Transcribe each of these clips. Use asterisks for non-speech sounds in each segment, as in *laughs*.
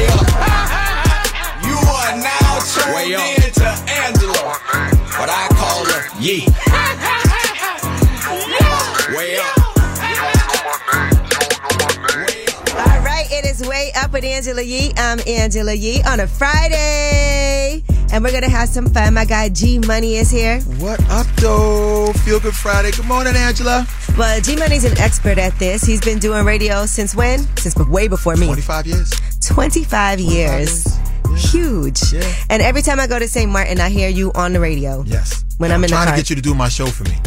*laughs* You are now tuned in to Angela, what I call her Yee. *laughs* Way up. All right, it is way up with Angela Yee. I'm Angela Yee on a Friday. And we're going to have some fun. My guy G Money is here. What up, though? Feel Good Friday. Good morning, Angela. Well, G Money's an expert at this. He's been doing radio since when? Since way before me. 25 years. 25 years. Huge. Yeah. And every time I go to St. Martin, I hear you on the radio. Yes. When I'm in the trying to get you to do my show for me. *laughs*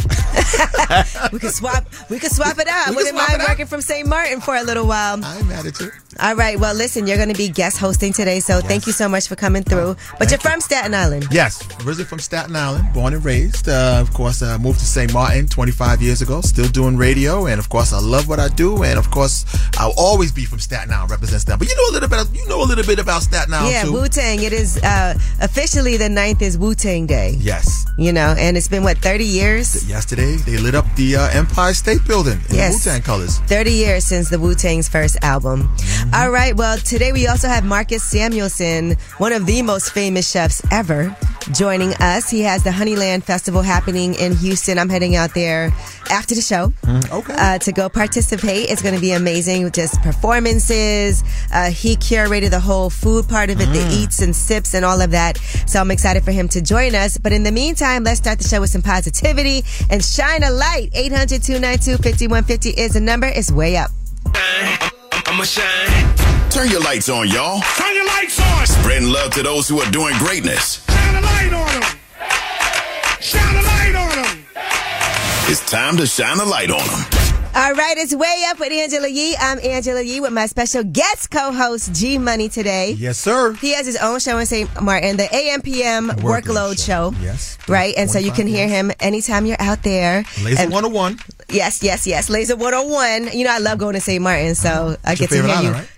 *laughs* We could swap. We could swap it out. Wouldn't mind working from St. Martin for a little while. I'm mad at you. All right. Well, listen, you're going to be guest hosting today, so thank you so much for coming through. But you're from Staten Island. Yes, originally from Staten Island, born and raised. Uh, of course, uh, moved to St. Martin 25 years ago. Still doing radio, and of course, I love what I do. And of course, I'll always be from Staten Island, represent Staten. But you know a little bit. You know a little bit about Staten Island Yeah. Wu Tang. It is uh, officially the 9th is Wu Tang Day. yes. You know, and it's been what 30 years. Yesterday, they lit up the uh, Empire State Building in Yes. Wu Tang colors. 30 years since the Wu Tang's first album. Mm-hmm. All right, well, today we also have Marcus Samuelsson, one of the most famous chefs ever, joining us. He has the Honeyland Festival happening in Houston. I'm heading out there after the show Okay. uh, to go participate. It's going to be amazing, just performances. Uh, he curated the whole food part of it, the eats and sips and all of that. So I'm excited for him to join us. But in the meantime, let's start the show with some positivity and shine a light. 800 292 5150 is the number. It's way up. I'ma shine. Turn your lights on, y'all. Turn your lights on. Spreading love to those who are doing greatness. Shine a light on them. Shine a light on them. It's time to shine a light on them. All right, it's way up with Angela Yee. I'm Angela Yee with my special guest co-host G Money today. yes, sir. He has his own show in St. Martin, the AM/PM Workload, Workload show. show. Yes. Right, and so you can hear him anytime you're out there. Laser And- 101. Yes, yes, yes. Laser 101. You know, I love going to St. Martin, so I It's get to hear you. island, right?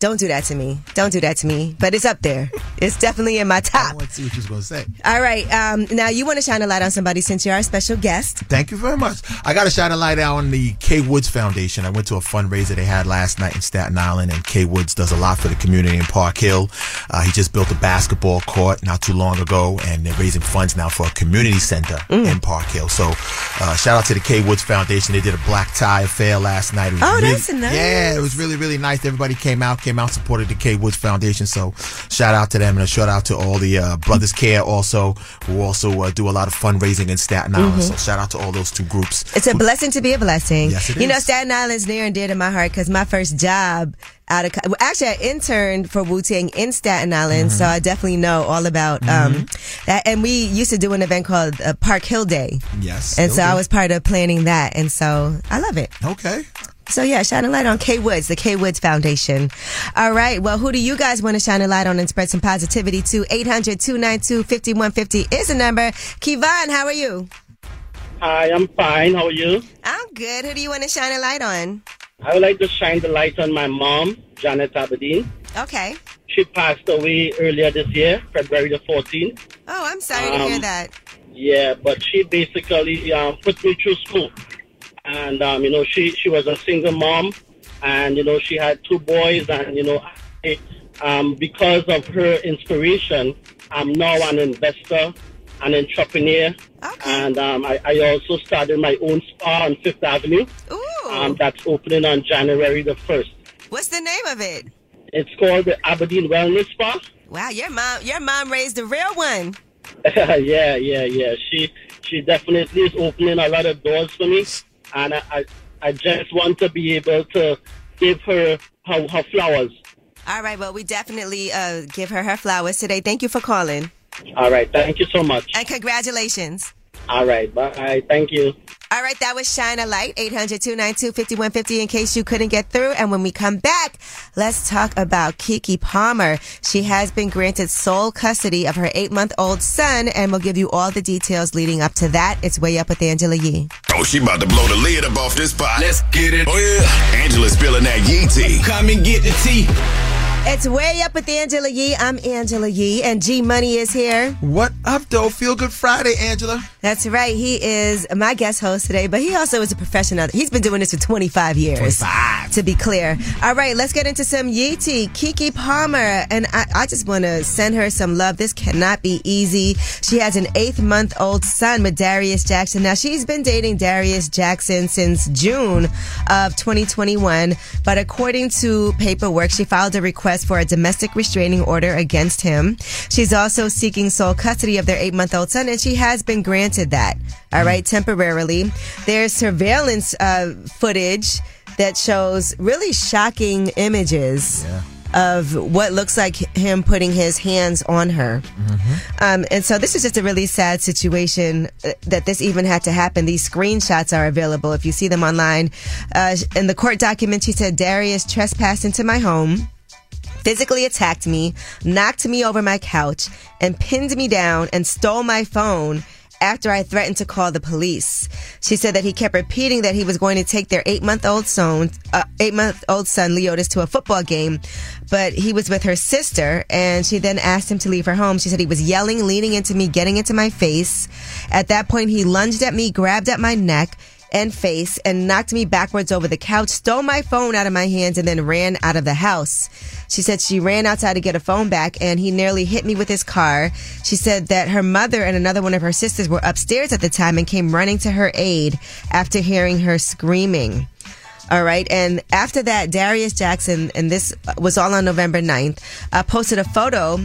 Don't do that to me. Don't do that to me. But it's up there. It's definitely in my top. I want to see what you're going to say. All right. Um, now you want to shine a light on somebody since you're our special guest. Thank you very much. I got to shine a light out on the K Woods Foundation. I went to a fundraiser they had last night in Staten Island, and K Woods does a lot for the community in Park Hill. Uh, he just built a basketball court not too long ago, and they're raising funds now for a community center Mm. in Park Hill. So, uh, shout out to the K Woods Foundation. They did a black tie affair last night. Oh, really- that's nice. Yeah, it was really, really nice. Everybody came out, came out, supported the K Woods Foundation. So, shout out to them, and a shout out to all the uh, Brothers Care also, who also uh, do a lot of fundraising in Staten Island. So, shout out to all those two groups. Mm-hmm. It's a blessing to be a blessing. Yes, it you know, is. Staten Island's near and dear to my heart because my first job out of well, actually I interned for Wu Tang in Staten Island, so I definitely know all about um that. And we used to do an event called uh, Park Hill Day, Yes. and so I was part of planning that, and so I love it. Okay. So yeah, shine a light on K Woods, the K Woods Foundation. All right. Well, who do you guys want to shine a light on and spread some positivity to? 800-292-5150 is the number. Kevon, how are you? Hi, I'm fine. How are you? I'm good. Who do you want to shine a light on? I would like to shine the light on my mom, Janet Aberdeen. Okay. She passed away earlier this year, February the 14th. Oh, I'm sorry to hear Um, that. Yeah, but she basically um, put me through school. And, um, you know, she, she was a single mom. And, you know, she had two boys. And, you know, I, um, because of her inspiration, I'm now an investor, an entrepreneur. And um, I, I also started my own spa on Fifth Avenue. Um, that's opening on January the 1st. What's the name of it? It's called the Aberdeen Wellness Spa. Wow, your mom, your mom raised a real one. *laughs* yeah, yeah, yeah. She she definitely is opening a lot of doors for me, and I I, I just want to be able to give her her, her flowers. All right, well, we definitely uh, give her her flowers today. Thank you for calling. All right, thank you so much. And congratulations. All right, bye. Thank you. All right, that was Shine a Light, 800 292 5150 in case you couldn't get through. And when we come back, let's talk about Keke Palmer. She has been granted sole custody of her eight month old son, and we'll give you all the details leading up to that. It's way up with Angela Yee. Oh, she about to blow the lid up off this pot. Let's get it. Oh, yeah. Angela's spilling that yee tea. Come and get the tea. It's way up with Angela Yee. I'm Angela Yee, and G Money is here. What up, though? Feel Good Friday, Angela. That's right. He is my guest host today, but he also is a professional. He's been doing this for 25 years. 25. To be clear. All right, let's get into some Yeetie. Keke Palmer. And I, I just want to send her some love. This cannot be easy. She has an eighth month old son with Darius Jackson. Now, she's been dating Darius Jackson since June of 2021. But according to paperwork, she filed a request for a domestic restraining order against him. She's also seeking sole custody of their eight month old son, and she has been granted that. All right, temporarily. There's surveillance uh, footage that shows really shocking images. Of what looks like him putting his hands on her. Um, and so this is just a really sad situation uh, that this even had to happen. These screenshots are available if you see them online. Uh, in the court document, she said Darius trespassed into my home physically attacked me, knocked me over my couch, and pinned me down and stole my phone after I threatened to call the police. She said that he kept repeating that he was going to take their eight month old son, uh, eight month old son Leodis to a football game, but he was with her sister, and she then asked him to leave her home. She said he was yelling, leaning into me, getting into my face. At that point, he lunged at me, grabbed at my neck and face and knocked me backwards over the couch, stole my phone out of my hands, and then ran out of the house. She said she ran outside to get a phone back and he nearly hit me with his car. She said that her mother and another one of her sisters were upstairs at the time and came running to her aid after hearing her screaming. All right. And after that, Darius Jackson, and this was all on November 9th, uh, posted a photo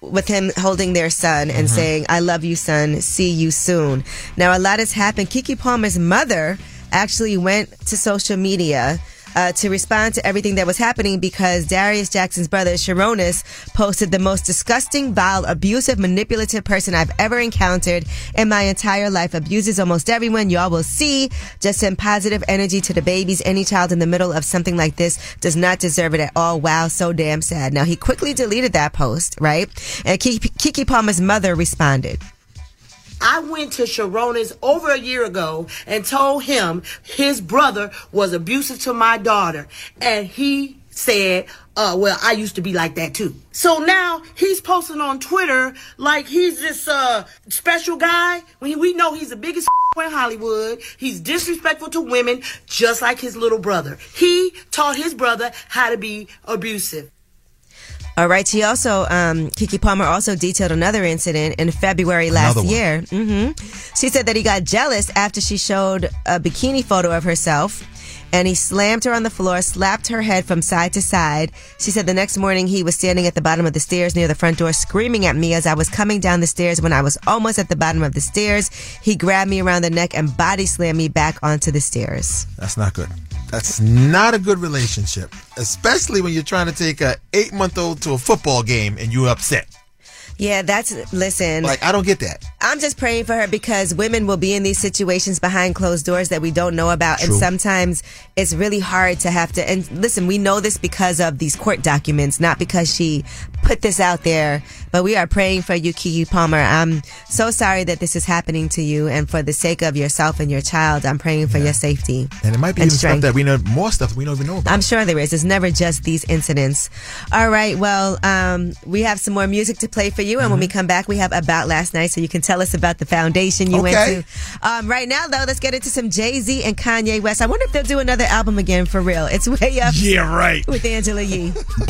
with him holding their son and mm-hmm. saying, I love you, son. See you soon. Now, a lot has happened. Keke Palmer's mother actually went to social media. Uh, to respond to everything that was happening because Darius Jackson's brother Sharonis posted the most disgusting, vile, abusive, manipulative person I've ever encountered in my entire life. Abuses almost everyone. Y'all will see. Just send positive energy to the babies. Any child in the middle of something like this does not deserve it at all. Wow, so damn sad. Now he quickly deleted that post, right? And Keke, Palmer's mother responded. I went to Sharonis over a year ago and told him his brother was abusive to my daughter. And he said, uh, well, I used to be like that too. So now he's posting on Twitter like he's this, uh, special guy when we know he's the biggest *laughs* in Hollywood. He's disrespectful to women just like his little brother. He taught his brother how to be abusive. All right. She also, um, Keke Palmer also detailed another incident in February last year. hmm She said that he got jealous after she showed a bikini photo of herself and he slammed her on the floor, slapped her head from side to side. She said the next morning he was standing at the bottom of the stairs near the front door screaming at me as I was coming down the stairs. When I was almost at the bottom of the stairs, he grabbed me around the neck and body slammed me back onto the stairs. That's not good. That's not a good relationship, especially when you're trying to take a eight month old to a football game and you're upset. Yeah, that's, listen. Like, I don't get that. I'm just praying for her because women will be in these situations behind closed doors that we don't know about. And sometimes it's really hard to have to. And listen, we know this because of these court documents, not because she put this out there. But we are praying for you, Keke Palmer. I'm so sorry that this is happening to you. And for the sake of yourself and your child, I'm praying for your safety. And it might be and even stuff that we know, more stuff we don't even know about. I'm sure there is. It's never just these incidents. All right. Well, um, we have some more music to play for you. And when we come back, we have About Last Night. So you can tell us about the foundation you Okay. went to. Um, right now, though, let's get into some Jay Z and Kanye West. I wonder if they'll do another album again for real. It's way up yeah, right. with Angela Yee. *laughs*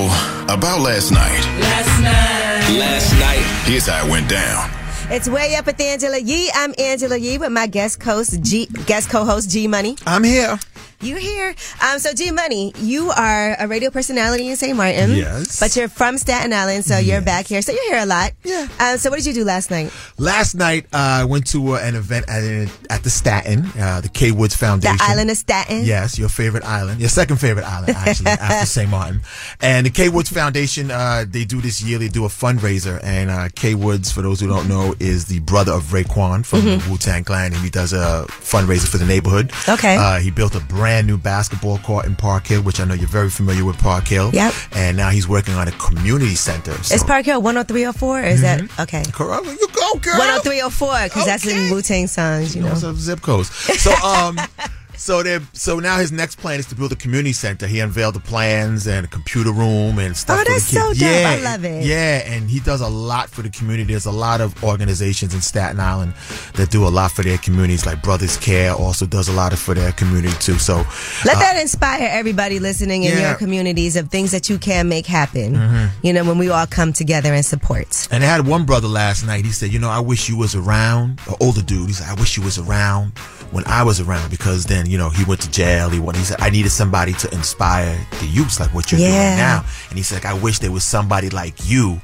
About last night. Last night. Last night. Here's how it went down. It's way up with Angela Yee. I'm Angela Yee with my guest host, G, guest co-host G Money. I'm here. You here? Um, so G Money, you are a radio personality in St. Martin. Yes. But you're from Staten Island, so you're back here. So you're here a lot. Yeah. Um, so what did you do last night? Last night, uh, I went to uh, an event at, at the Staten, uh, the K Woods Foundation. The island of Staten. Yes, your favorite island, your second favorite island, actually, *laughs* after St. Martin. And the K Woods Foundation, uh, they do this yearly, do a fundraiser. And uh, K Woods, for those who don't know, is the brother of Raekwon from the Wu Tang Clan, and he does a fundraiser for the neighborhood. Mm-hmm. Okay. Uh, he built a brand new basketball court in Park Hill, which I know you're very familiar with Park Hill. Yep. And now he's working on a community center. So. Is Park Hill 10304 or is that okay? Correct. You go, girl. 10304 because that's in Okay. Wu Tang songs, you know. Are zip codes. So um *laughs* so they so now his next plan is to build a community center. He unveiled the plans and a computer room and stuff. Oh, that's so dope. Yeah, I love it. Yeah, and he does a lot for the community. There's a lot of organizations in Staten Island that do a lot for their communities, like Brothers Care also does a lot of for their community too. So Let uh, that inspire everybody listening in Yeah. Mm-hmm. your communities of things that you can make happen. You know, when we all come together and support. And I had one brother last night. He said, "You know, I wish you was around." An older dude. He said, "I wish you was around when I was around because then, you know, he went to jail. He went. He said, I needed somebody to inspire the youth, like what you're Yeah. doing now." And he said, "I wish there was somebody like you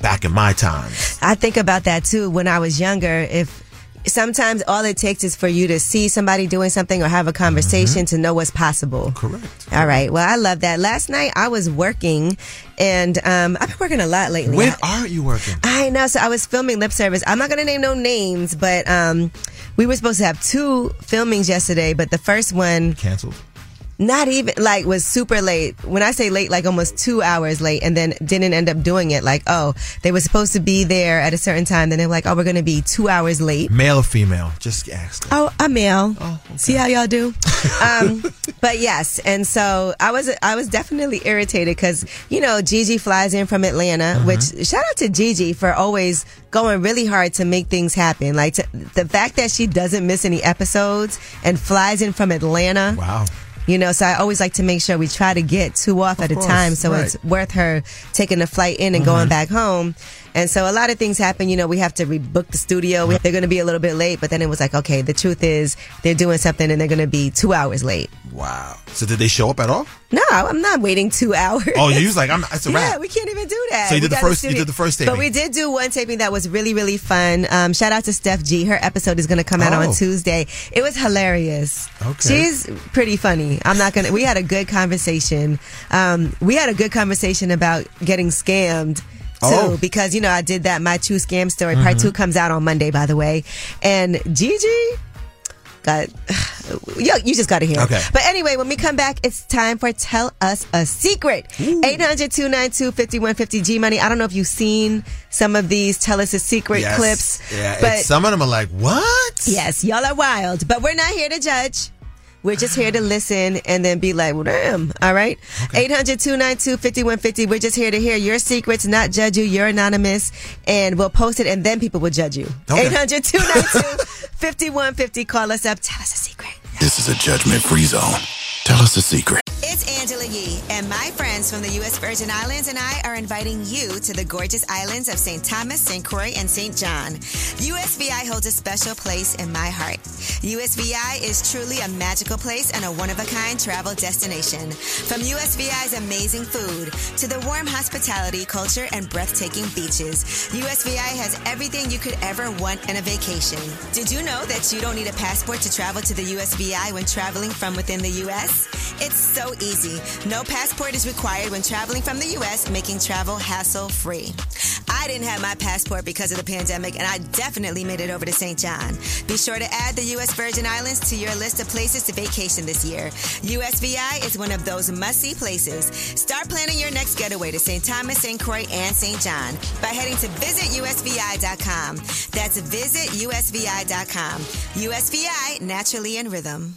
back in my time." I think about that too when I was younger. If sometimes all it takes is for you to see somebody doing something or have a conversation to know what's possible. Mm-hmm. Correct. All right. Well, I love that. Last night I was working and um, I've been working a lot lately. When I- are you working? I know. So I was filming lip service. I'm not going to name no names, but um, we were supposed to have two filmings yesterday, but the first one, Canceled. Not even like was super late. When I say late, like almost two hours late, and then didn't end up doing it. Like, oh, they were supposed to be there at a certain time. Then they're like, oh, we're to be two hours late. Male or female? Just ask. Oh, a male. Oh, okay. See how y'all do. *laughs* um, but yes, and so I was I was definitely irritated because you know Gigi flies in from Atlanta, Mm-hmm. which shout out to Gigi for always going really hard to make things happen. Like to, the fact that she doesn't miss any episodes and flies in from Atlanta. Wow. You know, so I always like to make sure we try to get two off at a time, so right. it's worth her taking the flight in and going mm-hmm. back home. And so a lot of things happen. You know, we have to rebook the studio. We, they're going to be a little bit late, but then it was like, okay, the truth is they're doing something and they're going to be two hours late. Wow. So did they show up at all? No, I'm not waiting two *laughs* hours. Oh, you was like, I'm. It's a Yeah, wrap. we can't even do that. So you We did the first- you did the first taping, But we did do one taping that was really, really fun. Um, shout out to Steph G. Her episode is going to come out Oh. on Tuesday. It was hilarious. Okay. She's pretty funny. I'm not going to, we had a good conversation. Um, we had a good conversation about getting scammed. Too, Oh. Mm-hmm. because you know I did that my two scam story part two comes out on Monday by the way, and Gigi got *sighs* you, you just got to hear. it. Okay. But anyway, when we come back, it's time for Tell Us a Secret. 800 292 5150 G Money. I don't know if you've seen some of these Tell Us a Secret Yes. clips. Yeah. But some of them are like, what? yes, y'all are wild. But we're not here to judge. We're just here to listen and then be like, well, damn. All right. 800 292 5150. We're just here to hear your secrets, not judge you. You're anonymous. And we'll post it and then people will judge you. Okay. 800 292 5150. Call us up. Tell us a secret. This is a judgment free zone. Tell us a secret. It's Angela Yee, and my friends from the U.S. Virgin Islands and I are inviting you to the gorgeous islands of St. Thomas, St. Croix, and St. John. USVI holds a special place in my heart. USVI is truly a magical place and a one of a kind travel destination. From USVI's amazing food to the warm hospitality, culture, and breathtaking beaches, USVI has everything you could ever want in a vacation. Did you know that you don't need a passport to travel to the USVI when traveling from within the U.S.? It's so easy. No passport is required when traveling from the U.S., making travel hassle free. I didn't have my passport because of the pandemic, and I definitely made it over to St. John. Be sure to add the U.S. Virgin Islands to your list of places to vacation this year. USVI is one of those must see places. Start planning your next getaway to St. Thomas, St. Croix, and St. John by heading to visitusvi.com. That's visitusvi.com. USVI, naturally in rhythm.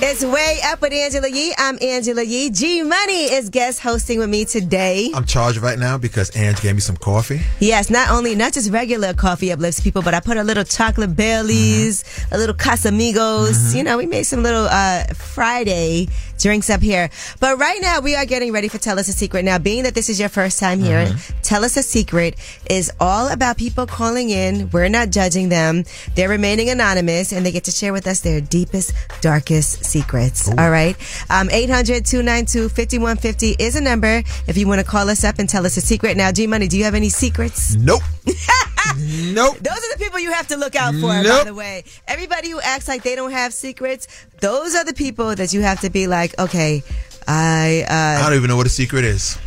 It's way up with Angela Yee. I'm Angela Yee. G Money is guest hosting with me today. I'm charged right now because Ange gave me some coffee. Yes, not only not just regular coffee uplifts people, but I put a little chocolate Baileys, Mm-hmm. a little Casamigos. You know, we made some little uh, Friday drinks up here. But right now, we are getting ready for Tell Us a Secret. Now, being that this is your first time here, Mm-hmm. Tell Us a Secret is all about people calling in. We're not judging them. They're remaining anonymous, and they get to share with us their deepest, darkest secrets. All right. Um, 800 292 5150 is a number if you want to call us up and tell us a secret. Now, G Money, do you have any secrets? Nope. *laughs* *laughs* nope. Those are the people you have to look out for, by the way. Everybody who acts like they don't have secrets, those are the people that you have to be like, okay, I, I uh, don't even know what a secret is. *laughs*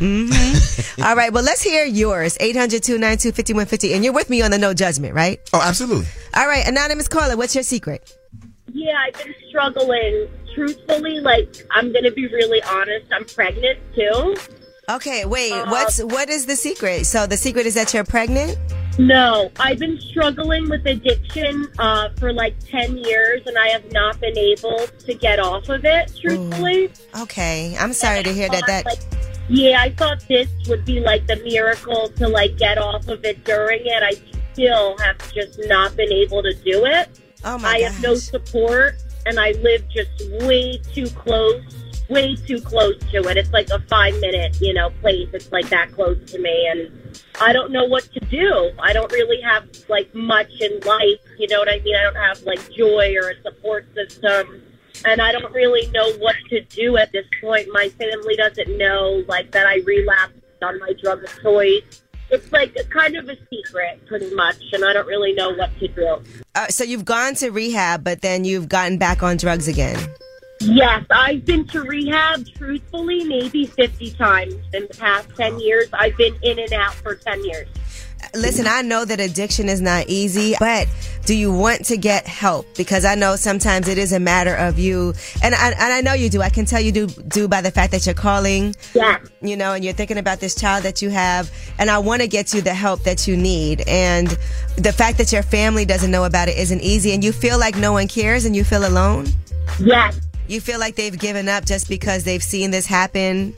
all right, well, let's hear yours. 800 292 5150. And you're with me on the no judgment, right? Oh, absolutely. All right, anonymous caller, what's your secret? Yeah, I've been struggling. Truthfully, like I'm gonna be really honest. I'm pregnant too. Okay, wait, Uh, what's, what is the secret? So the secret is that you're pregnant? No, I've been struggling with addiction uh, for like ten years, and I have not been able to get off of it. Truthfully, Okay, I'm sorry to hear that. That Like, yeah, I thought this would be like the miracle to like get off of it during it. I still have just not been able to do it. oh my I gosh. have no support, and I live just way too close, way too close to it. It's like a five minute, you know, place. It's like that close to me, and I don't know what to do. I don't really have like much in life. You know what I mean? I don't have like joy or a support system. And I don't really know what to do at this point. My family doesn't know like that I relapsed on my drug of choice. It's like a kind of a secret, pretty much, and I don't really know what to do. uh, so you've gone to rehab, but then you've gotten back on drugs again. Yes, I've been to rehab, truthfully, maybe 50 times in the past 10 years. I've been in and out for 10 years. Listen, I know that addiction is not easy, but do you want to get help? Because I know sometimes it is a matter of you, and I, and I know you do. I can tell you do do by the fact that you're calling, Yeah. you know, and you're thinking about this child that you have, and I want to get you the help that you need. And the fact that your family doesn't know about it isn't easy, and you feel like no one cares, and you feel alone. Yes. You feel like they've given up just because they've seen this happen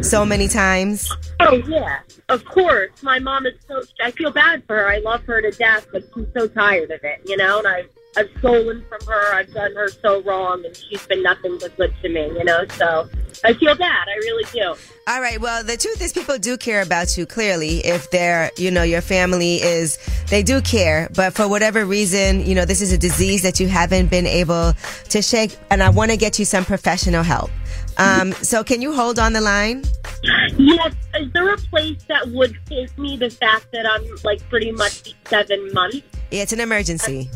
so many times? Oh yeah, of course. My mom is so. I feel bad for her. I love her to death, but she's so tired of it, you know. And I've I've stolen from her. I've done her so wrong, and she's been nothing but good to me, you know. So I feel bad. I really do. All right. Well, the truth is, people do care about you. Clearly, if they're, you know, your family is, they do care. But for whatever reason, you know, this is a disease that you haven't been able to shake, and I want to get you some professional help. Um, so, can you hold on the line? Yes. Is there a place that would take me the fact that I'm like pretty much seven months? Yeah, it's an emergency.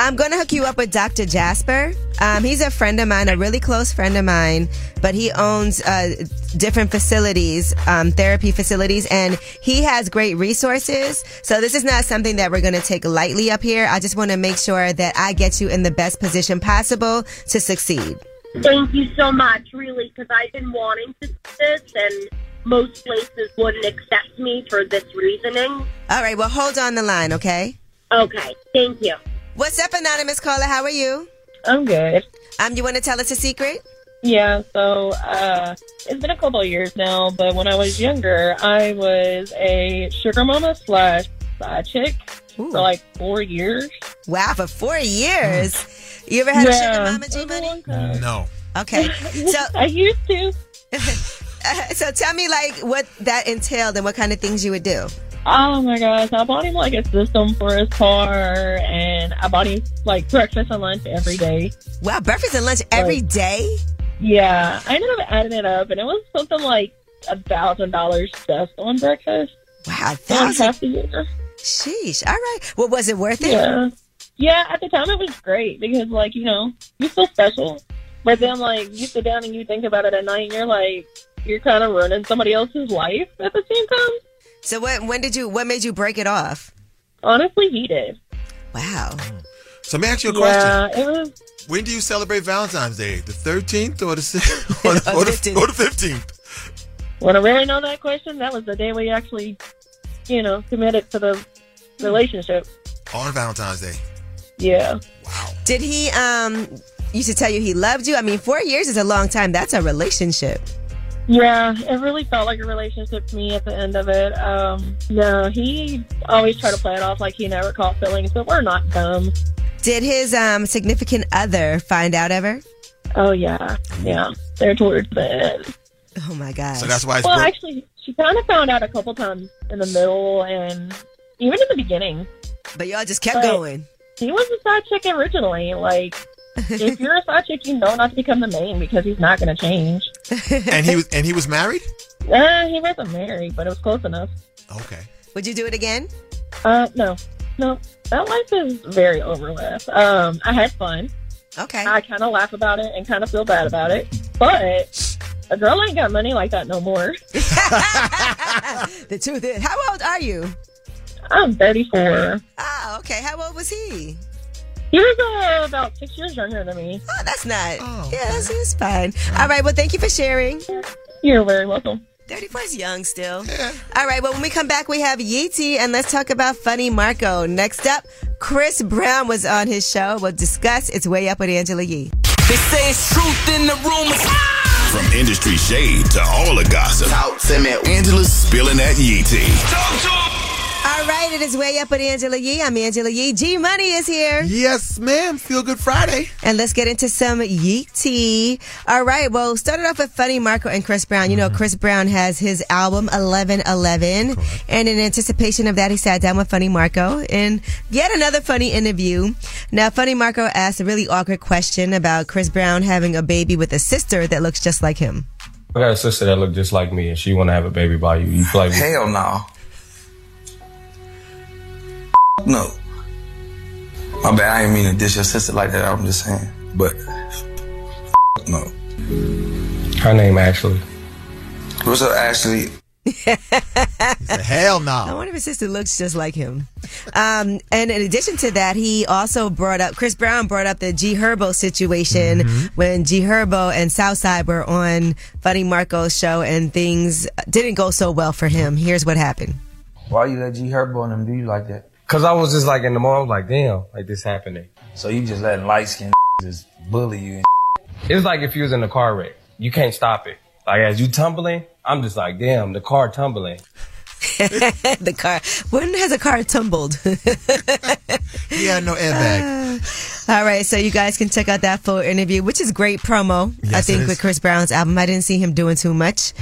I'm going to hook you up with Dr. Jasper. Um, he's a friend of mine, a really close friend of mine, but he owns uh, different facilities, um, therapy facilities, and he has great resources. So this is not something that we're going to take lightly up here. I just want to make sure that I get you in the best position possible to succeed. Thank you so much, really, because I've been wanting to do this, and most places wouldn't accept me for this reasoning. All right, well, hold on the line, okay? Okay, thank you. What's up, anonymous caller? How are you? I'm good. Um, you want to tell us a secret? Yeah, so uh, it's been a couple of years now, but when I was younger, I was a sugar mama slash side chick Ooh. for like four years. Wow, for four years. You ever had a sugar mama, G Money? No. Okay. So *laughs* I used to. *laughs* So tell me like what that entailed and what kind of things you would do. Oh my gosh, I bought him like a system for his car, and I bought him like breakfast and lunch every day. Wow, breakfast and lunch every day? Yeah, I ended up adding it up, and it was something like a thousand dollars just on breakfast. Wow, On thousand. half the year. Sheesh. All right. Well, was it worth it? Yeah. Yeah, at the time it was great because, like, you know, you feel special. But then, like, you sit down and you think about it at night and you're like, you're kind of ruining somebody else's life at the same time. So what? When did you? What made you break it off? Honestly, he did. Wow. So let me ask you a question. Yeah, it was. When do you celebrate Valentine's Day? The 13th or the si- or *laughs* the, or the, or the 15th? When I really know that question, that was the day we actually, you know, committed to the relationship. On Valentine's Day. Yeah. Wow. Did he? Um, used to tell you he loved you. I mean, four years is a long time. That's a relationship. Yeah, it really felt like a relationship to me at the end of it. Um, no, he always tried to play it off like he never caught feelings, but we're not dumb. Did his um significant other find out ever? Oh yeah, yeah. They're towards the end. Oh my god. So that's why it's Well, broke. actually, she kind of found out a couple times in the middle and even in the beginning. But y'all just kept But- going. He was a side chick originally. Like, *laughs* if you're a side chick, you know not to become the main because he's not going to change. *laughs* and he was and he was married? Uh, he wasn't married, but it was close enough. Okay. Would you do it again? Uh, no, no. That life is very over with. Um, I had fun. Okay. I kind of laugh about it and kind of feel bad about it, but a girl ain't got money like that no more. *laughs* *laughs* the truth is, how old are you? I'm 34. Oh, okay. How old was he? He was uh, about six years younger than me. Oh, that's not. yeah, that's, that's fine. All right. Well, thank you for sharing. You're very welcome. 34 is young still. All right. Well, when we come back, we have Yeezy, and let's talk about Funny Marco. Next up, Chris Brown was on his show. We'll discuss It's Way Up with Angela Yee. They say it's truth in the rumors. From industry shade to all the gossip. Talk to me. Angela's spilling that yee tea. All right. It is Way Up at Angela Yee. I'm Angela Yee. G Money is here. Yes, ma'am. Feel Good Friday. And let's get into some Yeet tea. All right. Well, started off with Funny Marco and Chris Brown. You know, mm-hmm. Chris Brown has his album 1111. And in anticipation of that, he sat down with Funny Marco and yet another funny interview. Now, Funny Marco asked a really awkward question about Chris Brown having a baby with a sister that looks just like him. I got a sister that look just like me, and she want to have a baby by you. You feel like Hell no. No. My bad. I didn't mean to dish your sister like that. I'm just saying. But no. her name Ashley. What's up, Ashley? Hell no. I wonder if his sister looks just like him. Um, and in addition to that, he also brought up, Chris Brown brought up the G Herbo situation when G Herbo and Southside were on Funny Marco's show and things didn't go so well for him. Here's what happened. Why you let G Herbo and them do you like that? Cause I was just like in the moment, I was like, damn, like this happening. So you just letting light skinned *laughs* just bully you and It's like if you was in a car wreck. You can't stop it. Like as you tumbling, I'm just like, damn, the car tumbling. *laughs* the car. When has a car tumbled? *laughs* he had no airbag. Uh, all right, so you guys can check out that full interview, which is great promo. I think with. Chris Brown's album, I didn't see him doing too much.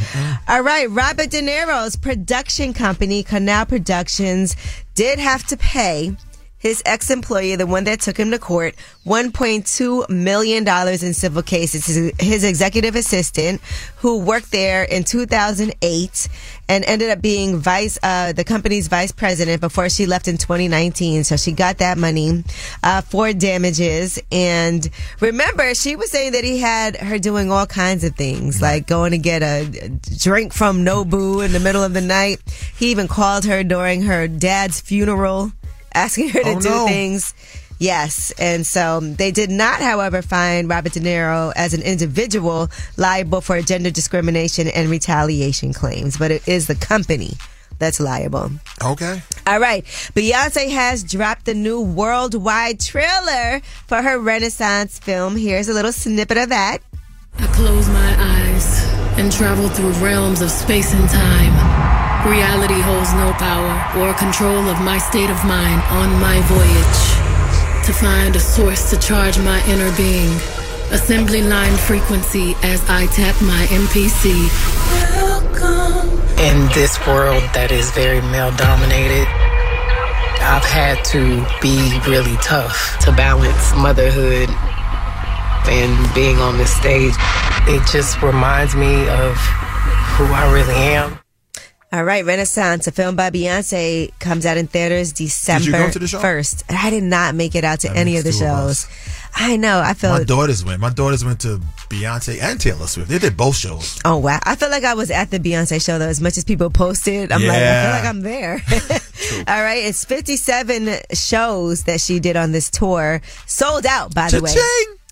All right, Robert De Niro's production company, Canal Productions, did have to pay his ex-employee, the one that took him to court, $1.2 million in civil cases. His, his executive assistant, who worked there in 2008 and ended up being vice, uh, the company's vice president before she left in 2019. So she got that money, uh, for damages. And remember, she was saying that he had her doing all kinds of things, like going to get a drink from Nobu in the middle of the night. He even called her during her dad's funeral asking her to Oh, do no. things. Yes. And so um, they did not, however, find Robert De Niro as an individual liable for gender discrimination and retaliation claims, but it is the company that's liable. Okay. All right. Beyonce has dropped the new worldwide trailer for her Renaissance film. Here's a little snippet of that. I close my eyes and travel through realms of space and time. Reality holds no power or control of my state of mind on my voyage. To find a source to charge my inner being. Assembly line frequency as I tap my MPC. Welcome. In this world that is very male dominated, I've had to be really tough to balance motherhood and being on this stage. It just reminds me of who I really am. All right, Renaissance, a film by Beyonce, comes out in theaters December the 1st. And I did not make it out to any of the two of shows. I know. I felt My daughters went. My daughters went to Beyonce and Taylor Swift. They did both shows. Oh wow! I feel like I was at the Beyonce show though. As much as people posted, I'm like, I feel like I'm there. *laughs* *laughs* All right, it's 57 shows that she did on this tour, sold out by the way.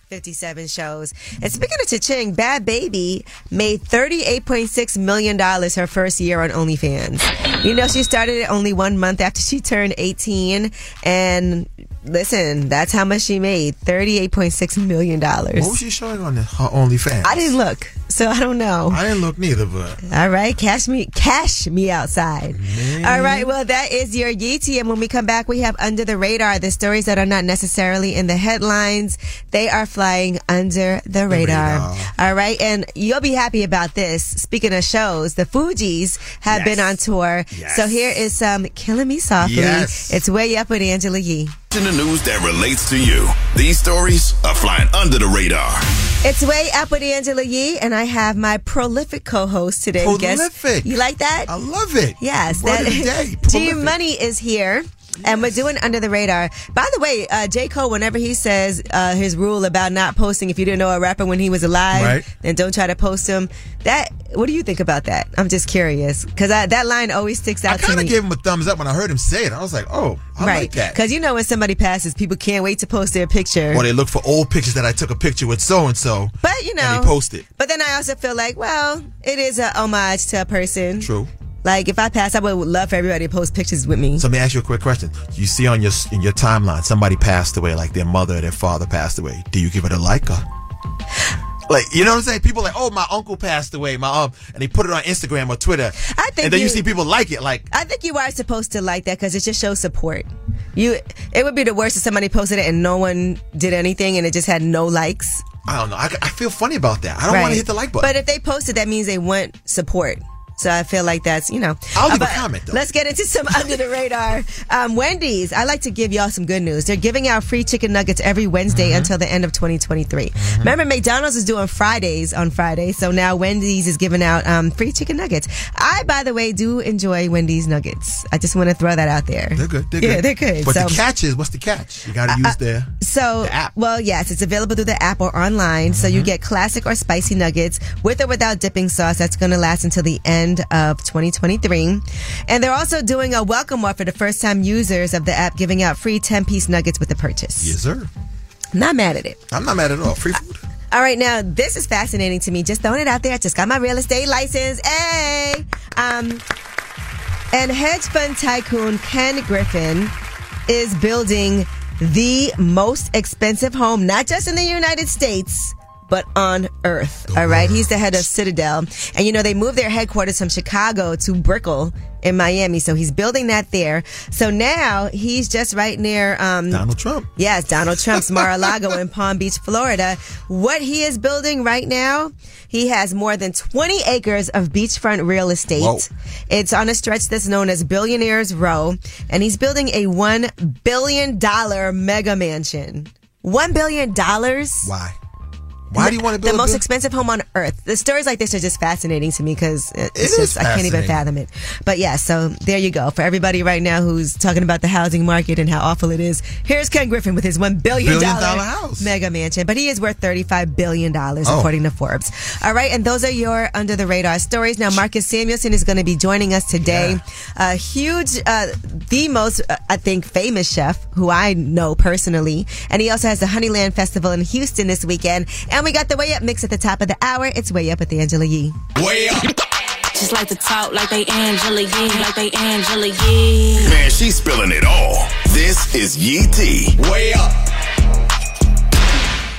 Cha-ching! 57 shows. And speaking of Cha-Ching, Bhad Bhabie made $38.6 million her first year on OnlyFans. You know, she started it only one month after she turned 18. And listen, that's how much she made $38.6 million. What was she showing on the, her OnlyFans? I didn't look, so I don't know. I didn't look neither, but All right, cash me, cash me outside. All right, well, that is your Yeetie. And when we come back, we have Under the Radar, the stories that are not necessarily in the headlines. They are flying under the radar. All right, and you'll be happy about this. Speaking of shows, the Fugees have been on tour. So here is some Killing Me Softly. Yes. It's way up with Angela Yee. In the news that relates to you. These stories are flying under the radar. It's way up with Angela Yee, and I have my prolific co-host today. Prolific. you like that? I love it. Yes, Word that of the day. *laughs* G Money is here. And we're doing under the radar. By the way, uh, J. Cole, whenever he says uh, his rule about not posting if you didn't know a rapper when he was alive, Right. then don't try to post him. That what do you think about that? I'm just curious because that line always sticks I out to kind of gave him a thumbs up when I heard him say it. I was like, oh, I right, like that. because you know when somebody passes, people can't wait to post their picture. Or they look for old pictures that I took a picture with so and so. But you know, and he posted. But then I also feel like, well, it is a homage to a person. True. Like if I pass, I would love for everybody to post pictures with me. So let me ask you a quick question. You see on your in your timeline somebody passed away, like their mother or their father passed away. Do you give it a like or? Like you know what I'm saying? People like, oh, my uncle passed away, my um, and they put it on Instagram or Twitter. I think and then you, you- see people like it, like I think you are supposed to like that because it just shows support. You, it would be the worst if somebody posted it and no one did anything and it just had no likes. I don't know. I, I feel funny about that. I don't want to hit the like button. But if they posted, that means they want support. So I feel like that's, you know. I'll leave a comment, though. Let's get into some *laughs* under the radar. Um, Wendy's, I like to give y'all some good news. They're giving out free chicken nuggets every Wednesday Mm-hmm. until the end of 2023. Remember, McDonald's is doing Fridays on Friday. So now Wendy's is giving out um, free chicken nuggets. I, by the way, do enjoy Wendy's nuggets. I just want to throw that out there. they're good. They're yeah, good. they're good. But so, the catch is, what's the catch? You got to use their so, app. well, yes, it's available through the app or online. So Mm-hmm. you get classic or spicy nuggets with or without dipping sauce. That's going to last until the end of 2023. And they're also doing a welcome offer to first time users of the app, giving out free 10 piece nuggets with the purchase. Yes, sir. Not mad at it. I'm not mad at all. Free food. All right, now this is fascinating to me. Just throwing it out there. I just got my real estate license. Hey! Um, and hedge fund tycoon Ken Griffin is building the most expensive home, not just in the United States, but on Earth. all right. He's the head of Citadel. And you know, they moved their headquarters from Chicago to Brickell in Miami. So he's building that there. So now he's just right near um, Donald Trump. Yes, Donald Trump's *laughs* Mar-a-Lago in Palm Beach, Florida. What he is building right now, he has more than 20 acres of beachfront real estate. Whoa. It's on a stretch that's known as Billionaires Row, and he's building a $1 billion mega mansion. $1 billion? Why? Why do you want to build the most expensive home on earth? The stories like this are just fascinating to me because it's It is just I can't even fathom it. But yeah, so there you go. For everybody right now who's talking about the housing market and how awful it is, here's Ken Griffin with his one billion dollar house. mega mansion. But he is worth thirty five billion dollars Oh. according to Forbes. All right, and those are your under the radar stories. Now Marcus Samuelsson is going to be joining us today. A huge, uh, the most uh, I think famous chef who I know personally, and he also has the Honeyland Festival in Houston this weekend. And we got the Way Up mix at the top of the hour. It's Way Up with the Angela Yee. Way up. Just like to talk like they Angela Yee, like they Angela Yee. Man, she's spilling it all. This is Yee T. Way up.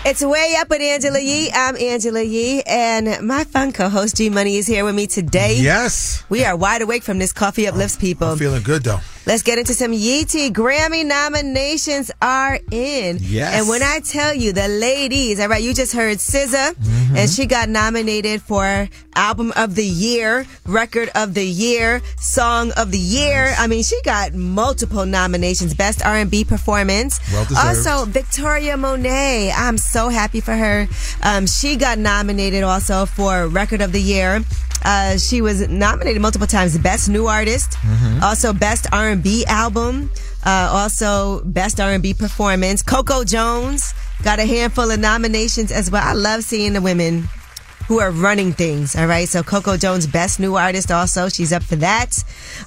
It's Way Up with Angela Yee. I'm Angela Yee, and my fun co-host G Money is here with me today. Yes. We are wide awake from this coffee uplifts people. I'm feeling good though. Let's get into some Yeetie. Grammy nominations are in. Yes. And when I tell you the ladies, all right, you just heard SZA, Mm-hmm. And she got nominated for Album of the Year, Record of the Year, Song of the Year. I mean, she got multiple nominations. Best R&B Performance. Well. Also, Victoria Monet. I'm so happy for her. Um, she got nominated also for Record of the Year. Uh, she was nominated multiple times. Best New Artist, Mm-hmm. also Best R&B Album, uh, also Best R&B Performance. Coco Jones got a handful of nominations as well. I love seeing the women who are running things. All right. So Coco Jones, Best New Artist also. She's up for that.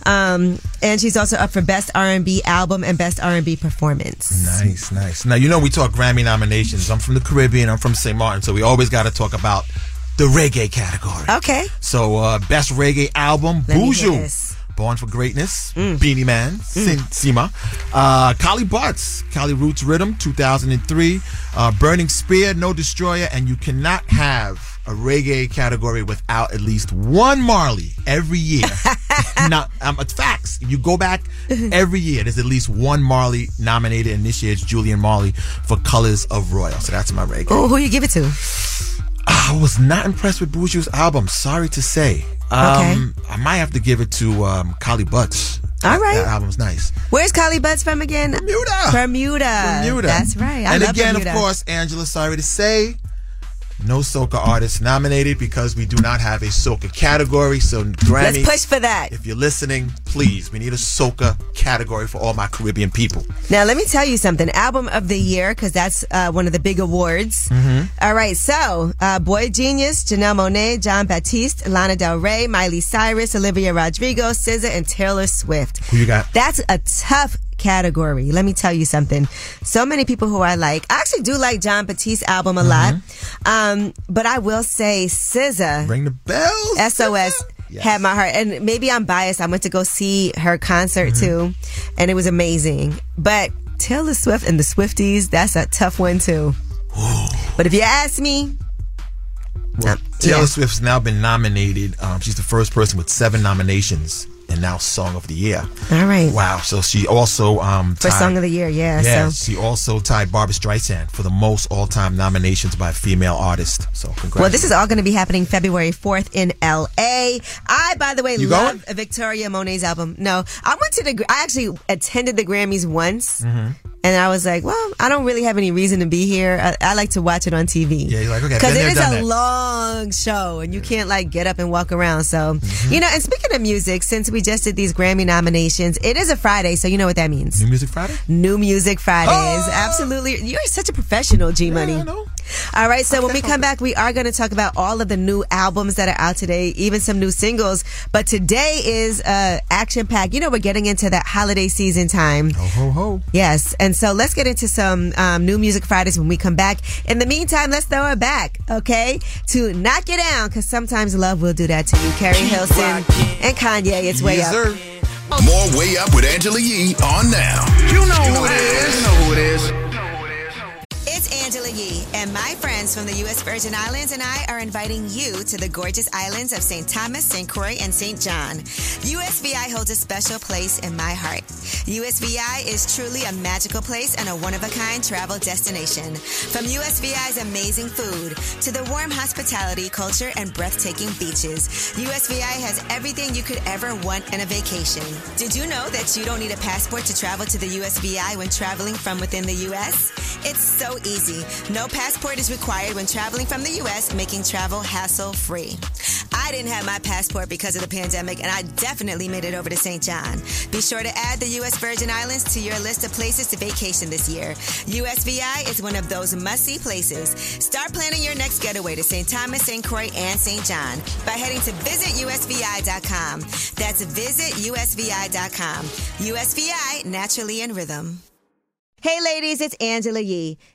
Um, and she's also up for Best R&B Album and Best R&B Performance. Nice, nice. Now you know we talk Grammy nominations. I'm from the Caribbean. I'm from St. Martin, so we always got to talk about the reggae category. Okay. So uh, best reggae album, Let me hear Buju. this. Born for Greatness, Mm. Beenie Man, Sin- Sima, uh, Collie Buddz, Cali Roots Riddim, 2003, uh, Burning Spear, No Destroyer, and you cannot have a reggae category without at least one Marley every year. *laughs* Not, um, it's facts. You go back *laughs* every year, there's at least one Marley nominated, and this year it's Julian Marley for Colors of Royal. So that's my reggae. Oh, who you give it to? I was not impressed with Buju's album. Sorry to say. Um, I might have to give it to um, Collie Buddz. All right. That album's nice. Where's Collie Buddz from again? Bermuda. Bermuda. Bermuda. That's right. I and again, Bermuda. of course, Angela, sorry to say, no soca artist nominated because we do not have a soca category. So Grammy, Let's push for that. if you're listening, please, we need a soca category for all my Caribbean people. Now, let me tell you something. Album of the year, because that's uh, one of the big awards. Mm-hmm. All right, so uh, boygenius, Janelle Monáe, Jon Batiste, Lana Del Rey, Miley Cyrus, Olivia Rodrigo, SZA, and Taylor Swift. Who you got? That's a tough category. Let me tell you something. So many people who I like. I actually do like Jon Batiste's album a lot. Um, but I will say SZA. Bring the bells. SOS had my heart. And maybe I'm biased. I went to go see her concert too, and it was amazing. But Taylor Swift and the Swifties, that's a tough one too. *gasps* but if you ask me, Well, Taylor yeah. Swift's now been nominated. Um, she's the first person with seven nominations and now Song of the Year. all right. Wow. So she also um For Song of the Year, yeah. Yeah, So she also tied Barbra Streisand for the most all-time nominations by a female artist. So congratulations. Well, this is all going to be happening February 4th in LA. I, by the way, You love Victoria Monet's album. No, I went to the, I actually attended the Grammys once. Mm-hmm. And I was like, well, I don't really have any reason to be here. I, I like to watch it on TV. Yeah, you're like, okay, Because it is a that. long show and you can't like get up and walk around. So, Mm-hmm. you know, and speaking of music, since we just did these Grammy nominations, it is a Friday. So you know what that means. New Music Friday. New Music Fridays. Absolutely. You're such a professional, G Money. All right. So when we come back, we are going to talk about all of the new albums that are out today, even some new singles. But today is uh, action packed. You know, we're getting into that holiday season time. Ho ho ho. Yes. And so let's get into some um, new music Fridays when we come back. In the meantime, let's throw it back, okay? To knock it down, because sometimes love will do that to you. Keri Hilson and Kanye. It's way Yes, up. sir. More Way Up with Angela Yee on now. You know who it is. You know who it is. It's Angela Yee, and my friends from the U.S. Virgin Islands and I are inviting you to the gorgeous islands of St. Thomas, St. Croix, and St. John. USVI holds a special place in my heart. USVI is truly a magical place and a one-of-a-kind travel destination. From USVI's amazing food to the warm hospitality, culture, and breathtaking beaches, USVI has everything you could ever want in a vacation. Did you know that you don't need a passport to travel to the USVI when traveling from within the U.S.? It's so easy. No passport is required when traveling from the U.S., making travel hassle free. I didn't have my passport because of the pandemic, and I definitely made it over to St. John. Be sure to add the U.S. Virgin Islands to your list of places to vacation this year. USVI is one of those must see places. Start planning your next getaway to St. Thomas, St. Croix, and St. John by heading to visitusvi.com. That's visitusvi.com. USVI, naturally in rhythm. Hey ladies, it's Angela Yee.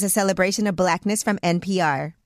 is a celebration of blackness from NPR.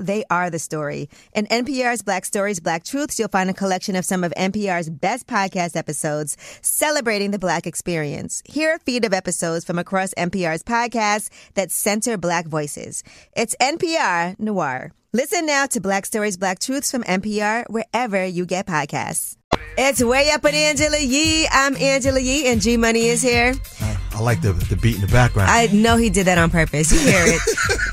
they are the story. In NPR's Black Stories, Black Truths, you'll find a collection of some of NPR's best podcast episodes celebrating the Black experience. Hear a feed of episodes from across NPR's podcasts that center Black voices. It's NPR Noir. Listen now to Black Stories, Black Truths from NPR wherever you get podcasts. It's way up with Angela Yee. I'm Angela Yee, and G Money is here. I like the the beat in the background. I know he did that on purpose. You hear it.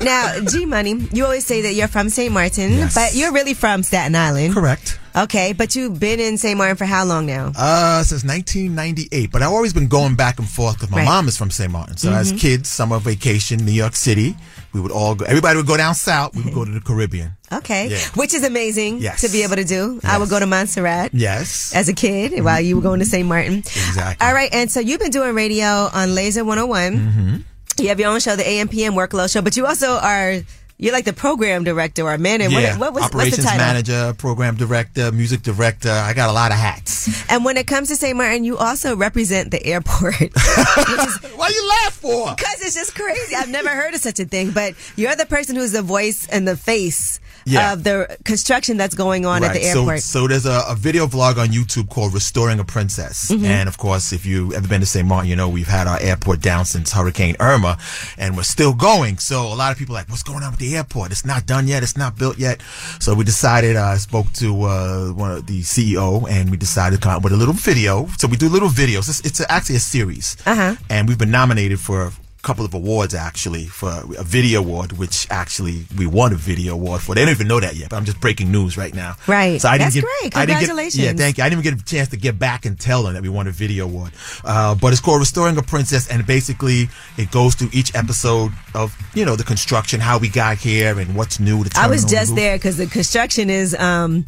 *laughs* now, G Money, you always say that you're from St. Martin, Yes. but you're really from Staten Island. Correct. Okay, but you've been in St. Martin for how long now? Uh, since 1998, but I've always been going back and forth because my Right. mom is from St. Martin. So as Mhm. kids, summer vacation, New York City, we would all go. Everybody would go down south. We would go to the *laughs* Caribbean. Okay, Yeah. which is amazing Yes. to be able to do. I would go to Montserrat. Yes. As a kid, while you were going to St. Martin. Exactly. All right, and so you've been doing radio on Laser 101. Mm-hmm. You have your own show, the AMPM Workload Show, but you also are you're like the program director or manager. yeah. What, what was, Operations the title? manager, program director, music director. I got a lot of hats. And when it comes to St. Martin, you also represent the airport. *laughs* *laughs* Why you laugh for? Because it's just crazy. I've never heard of such a thing. But you're the person who's the voice and the face Yeah. of the construction that's going on at the airport. So, so there's a, a video vlog on YouTube called Restoring a Princess. Mhm. And of course, if you've ever been to St. Martin, you know we've had our airport down since Hurricane Irma and we're still going. So a lot of people are like, what's going on with the airport? It's not done yet. It's not built yet. So we decided, uh, I spoke to, uh, one of the CEO and we decided to come out with a little video. So we do little videos. It's, it's actually a series. Uh-huh. And we've been nominated for couple of awards actually for a video award, which actually we won a video award for. They don't even know that yet, but I'm just breaking news right now. Right. So I didn't That's get, great. I didn't get- Congratulations. yeah, thank you. I didn't even get a chance to get back and tell them that we won a video award. Uh, but it's called Restoring a Princess, and basically it goes through each episode of you know the construction, how we got here, and what's new. The I was just there because the construction is um,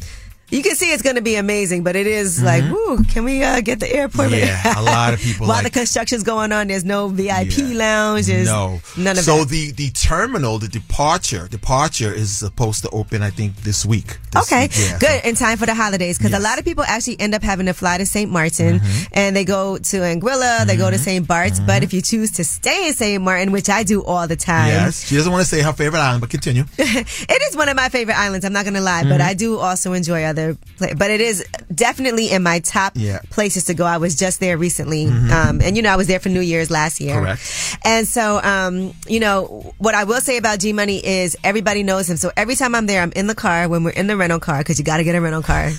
You can see it's going to be amazing, but it is like, woo, can we uh, get the airport? Mm-hmm. Yeah, a *laughs* lot of people While like- the construction's going on, there's no VIP lounge. No, none of so that. the the terminal, the departure, departure is supposed to open, I think, this week. This Okay, week, yeah. good. In time for the holidays, because a lot of people actually end up having to fly to St. Martin, Mm-hmm. and they go to Anguilla, they go to St. Bart's. But if you choose to stay in St. Martin, which I do all the time, Yes, she doesn't want to say her favorite island, but continue. *laughs* it is one of my favorite islands. I'm not going to lie, but Mhm. I do also enjoy other. Pla- but it is definitely in my top Yeah. places to go. I was just there recently, Mhm. um, and you know I was there for New Year's last year. Correct. And so, um, you know, what I will say about G Money is everybody knows him. So every time I'm there, I'm in the car when we're in the rental car because you got to get a rental car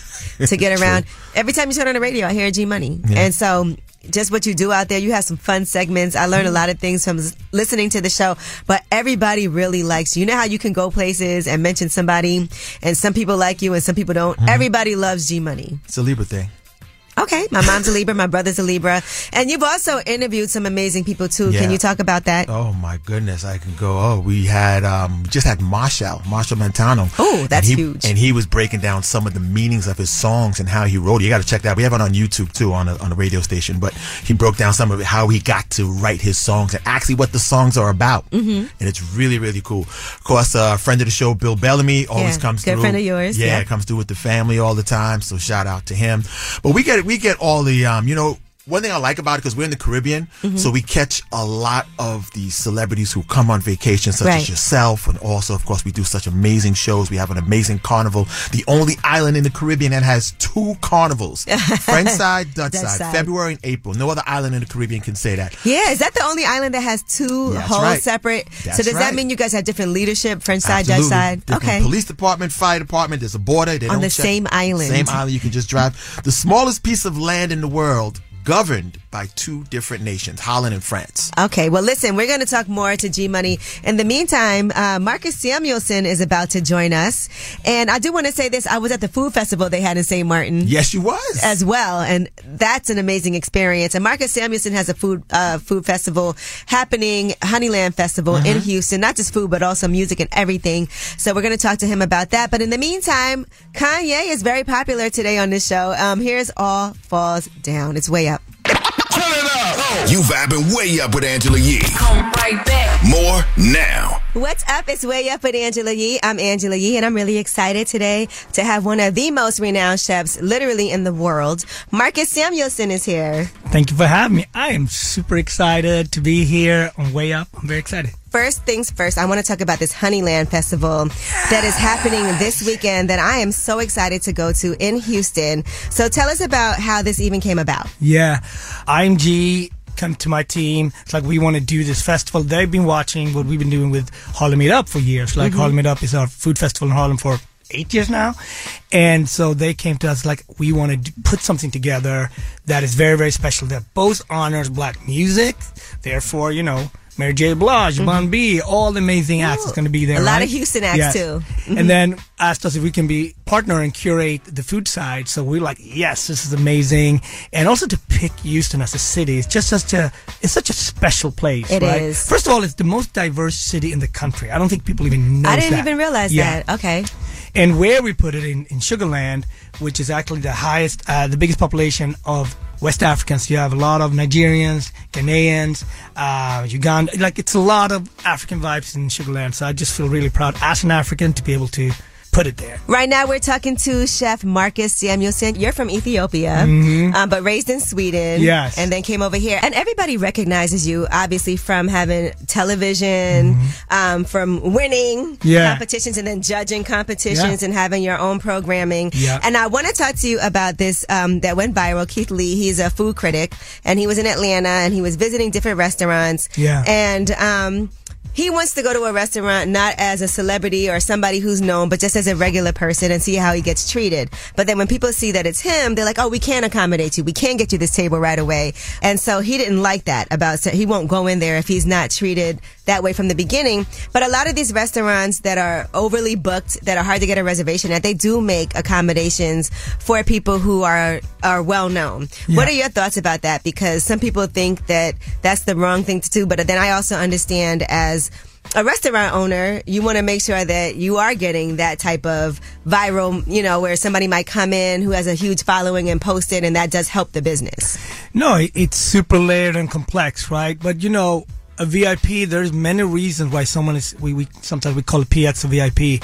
to get *laughs* around. Every time you turn on the radio, I hear G Money, Yeah. and so. Just what you do out there, you have some fun segments. I learned a lot of things from listening to the show, but everybody really likes you. You know how you can go places and mention somebody, and some people like you and some people don't. Mhm. Everybody loves G Money. It's a Libra thing. Okay, my mom's a Libra, my brother's a Libra, and you've also interviewed some amazing people too. Yeah. Can you talk about that? Oh my goodness, I can go. Oh, we had um just had Marshall, Marshall Montano. Oh, that's and he, huge. And he was breaking down some of the meanings of his songs and how he wrote it. You got to check that. out. We have it on YouTube too on a, on a radio station. But he broke down some of it, how he got to write his songs and actually what the songs are about. Mhm. And it's really really cool. Of course, a uh, friend of the show, Bill Bellamy, always Yeah, comes good through. friend of yours, Yeah, yeah. comes through with the family all the time. So shout out to him. But we get we get all the um you know. One thing I like about it because we're in the Caribbean, Mhm. so we catch a lot of the celebrities who come on vacation, such Right. as yourself, and also, of course, we do such amazing shows. We have an amazing carnival, the only island in the Caribbean that has two carnivals: *laughs* French side, Dutch, Dutch side, side. February and April. No other island in the Caribbean can say that. Yeah, is that the only island that has two That's whole right. separate? That's so does that mean you guys have different leadership, French side, Dutch side? Different Okay. Police department, fire department. There's a border. They On don't the check- same island. Same island. You can just drive. The smallest piece of land in the world, governed by two different nations, Holland and France. Okay, well, listen, we're going to talk more to G Money. In the meantime, uh, Marcus Samuelsson is about to join us. And I do want to say this I was at the food festival they had in St. Martin. Yes, you was. As well. And that's an amazing experience. And Marcus Samuelsson has a food, uh, food festival happening, Honeyland Festival in Mm-hmm. Mhm. Houston, not just food, but also music and everything. So we're going to talk to him about that. But in the meantime, Kanye is very popular today on this show. Um, here's All Falls Down. It's way up. You vibing way up with Angela Yee. Come right back. More now. What's up? It's Way Up with Angela Yee. I'm Angela Yee, and I'm really excited today to have one of the most renowned chefs literally in the world. Marcus Samuelsson is here. Thank you for having me. I am super excited to be here on Way Up. I'm very excited. First things first, I want to talk about this Honeyland Festival that is happening this weekend that I am so excited to go to in Houston. So tell us about how this even came about. Yeah, IMG come to my team. It's like we want to do this festival. They've been watching what we've been doing with Harlem EatUp for years. Like Mhm. Harlem EatUp is our food festival in Harlem for eight years now. And so they came to us like, we want to d- put something together that is very, very special that both honors black music. Therefore, you know, Mary J. Blige, Bun B, all the amazing acts is going to be there. A lot right? of Houston acts, Yes. too. Mhm. And then asked us if we can be partner and curate the food side. So we're like, yes, this is amazing. And also to pick Houston as a city. It's just such a, it's such a special place. It right? is. First of all, it's the most diverse city in the country. I don't think people even know I didn't that. even realize Yeah. that. Okay. And where we put it in, in Sugarland, which is actually the highest, uh, the biggest population of West Africans. You have a lot of Nigerians, Ghanaians, uh, Uganda. Like it's a lot of African vibes in Sugarland. So I just feel really proud as an African to be able to put it there. Right now, we're talking to Chef Marcus Samuelsson. You're from Ethiopia, Mhm. um, but raised in Sweden. Yes. And then came over here. And everybody recognizes you, obviously, from having television, um, from winning Mm-hmm. Yeah. competitions and then judging competitions Yeah. and having your own programming. Yeah. And I want to talk to you about this um, that went viral. Keith Lee, he's a food critic, and he was in Atlanta and he was visiting different restaurants. Yeah. And um, he wants to go to a restaurant not as a celebrity or somebody who's known, but just as a regular person and see how he gets treated. But then when people see that it's him, they're like, "Oh, we can't accommodate you. We can't get you this table right away." And so he didn't like that about. So he won't go in there if he's not treated that way from the beginning. But a lot of these restaurants that are overly booked, that are hard to get a reservation at, they do make accommodations for people who are are well known. What are your thoughts about that? Because some people think that that's the wrong thing to do, but then I also understand as a restaurant owner, you want to make sure that you are getting that type of viral, you know, where somebody might come in who has a huge following and post it, and that does help the business. No, it's super layered and complex, right? But you know, a VIP, there's many reasons why someone is, we, we sometimes we call it PX a VIP,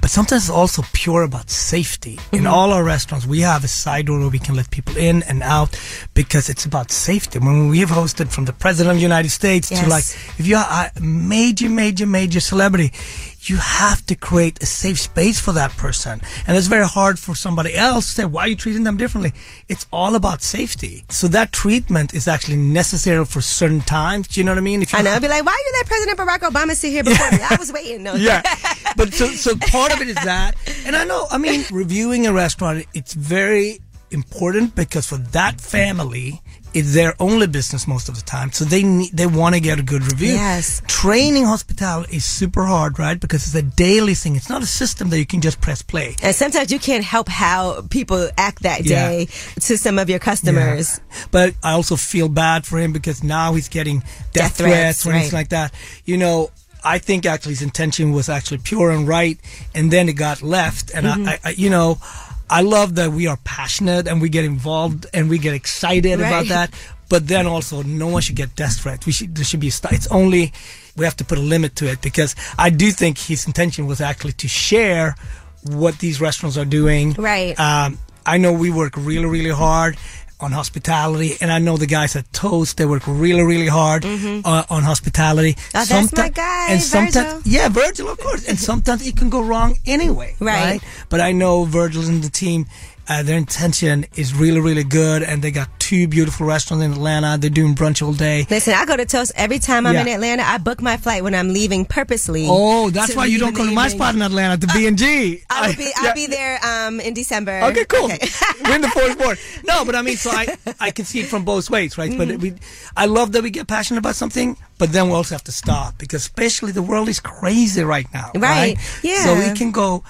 but sometimes it's also pure about safety. In Mhm. all our restaurants, we have a side door where we can let people in and out because it's about safety. When we have hosted from the President of the United States Yes. to like, if you're a major, major, major celebrity, you have to create a safe space for that person. And it's very hard for somebody else to say, why are you treating them differently? It's all about safety. So that treatment is actually necessary for certain times. Do you know what I mean? If you I know. I'd be like, why you let President Barack Obama sit here before me? I was waiting. No. yeah. *laughs* But so, so part of it is that. And I know, I mean, reviewing a restaurant, it's very important because for that family, it's their only business most of the time. So they need, they want to get a good review. Yes. Training hospitality is super hard, right? Because it's a daily thing. It's not a system that you can just press play. And sometimes you can't help how people act that Yeah. day to some of your customers. But I also feel bad for him because now he's getting death, Death threats, or anything right. like that. You know, I think actually his intention was actually pure and right, and then it got left. And Mhm. I, I, I, you know, I love that we are passionate and we get involved and we get excited about that. But then also, no one should get threats. We should there should be st- it's only we have to put a limit to it because I do think his intention was actually to share what these restaurants are doing. Right. Um, I know we work really, really hard on hospitality, and I know the guys at Toast they work really, really hard uh, on hospitality. Mm-hmm. Oh, that's my guy, and sometimes, Virgil. yeah, Virgil, of course, and sometimes it can go wrong anyway, Right. But I know Virgil and the team. Uh, their intention is really, really good, and they got two beautiful restaurants in Atlanta. They're doing brunch all day. Listen, I go to Toast every time I'm Yeah. in Atlanta. I book my flight when I'm leaving purposely. Oh, that's why you don't in come to my spot in Atlanta, to B and G. I will be. I'll be there um, in December. Okay, cool. *laughs* We're in the fourth *laughs* board. No, but I mean, so I I can see it from both ways, right? Mm-hmm. But we, I love that we get passionate about something, but then we also have to stop because especially the world is crazy right now, Right. Yeah. So we can go.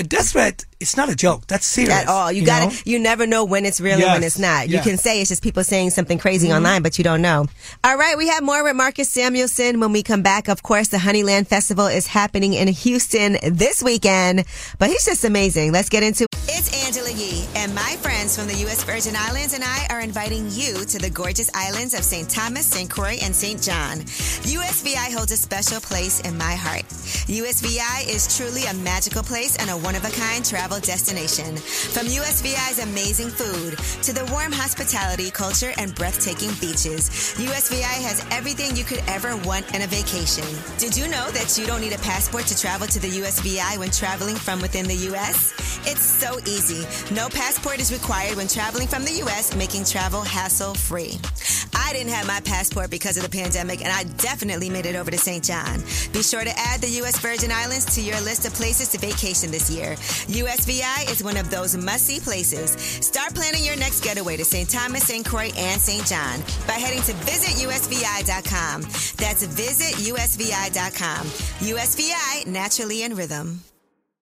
A death threat. It's not a joke. That's serious. At all. You, gotta, know? you never know when it's real and when it's not. You can say it's just people saying something crazy Mhm. online, but you don't know. All right, we have more with Marcus Samuelsson when we come back. Of course, the Honeyland Festival is happening in Houston this weekend, but he's just amazing. Let's get into It's Angela Yee, and my friends from the U.S. Virgin Islands and I are inviting you to the gorgeous islands of St. Thomas, St. Croix, and St. John. USVI holds a special place in my heart. USVI is truly a magical place and a one-of-a-kind travel destination. From USVI's amazing food to the warm hospitality culture and breathtaking beaches, USVI has everything you could ever want in a vacation. Did you know that you don't need a passport to travel to the USVI when traveling from within the U.S.? It's so easy. No passport is required when traveling from the U.S., making travel hassle-free. I didn't have my passport because of the pandemic, and I definitely made it over to St. John. Be sure to add the U.S. Virgin Islands to your list of places to vacation this year. USVI is one of those must-see places. Start planning your next getaway to St. Thomas, St. Croix, and St. John by heading to visitusvi.com. That's visitusvi.com. USVI, naturally in rhythm.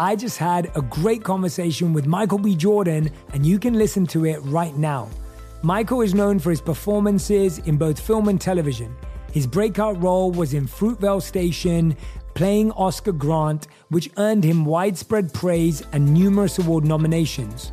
I just had a great conversation with Michael B. Jordan, and you can listen to it right now. Michael is known for his performances in both film and television. His breakout role was in Fruitvale Station, playing Oscar Grant, which earned him widespread praise and numerous award nominations.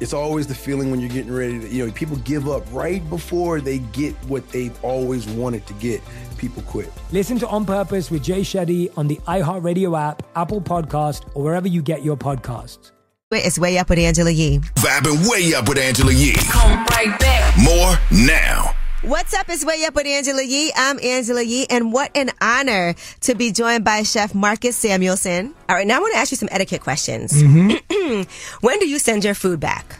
It's always the feeling when you're getting ready to, you know, people give up right before they get what they've always wanted to get. People quit. Listen to On Purpose with Jay Shetty on the iHeartRadio app, Apple Podcast, or wherever you get your podcasts. It's way up with Angela Yee. Vibing way up with Angela Yee. Come right back. More now. What's up? It's Way Up with Angela Yee. I'm Angela Yee, and what an honor to be joined by Chef Marcus Samuelsson. All right, now I want to ask you some etiquette questions. Mm-hmm. *clears throat* when do you send your food back?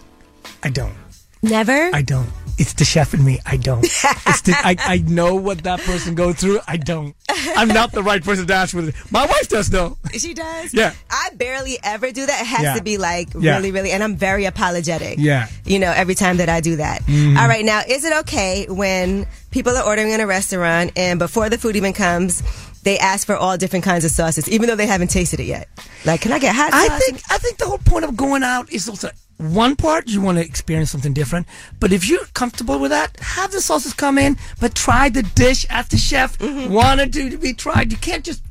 I don't. Never? I don't. It's the chef in me. I don't. It's the, I, I know what that person goes through. I don't. I'm not the right person to ask for it. My wife does though. She does? Yeah. I barely ever do that. It has Yeah. to be like Yeah. really, really, and I'm very apologetic. Yeah. You know, every time that I do that. Mhm. All right, now, is it okay when people are ordering in a restaurant and before the food even comes, they ask for all different kinds of sauces, even though they haven't tasted it yet? Like, can I get hot I think I think the whole point of going out is also one part you want to experience something different, but if you're comfortable with that, have the sauces come in, but try the dish as the chef Mm-hmm. wanted to, to be tried. You can't just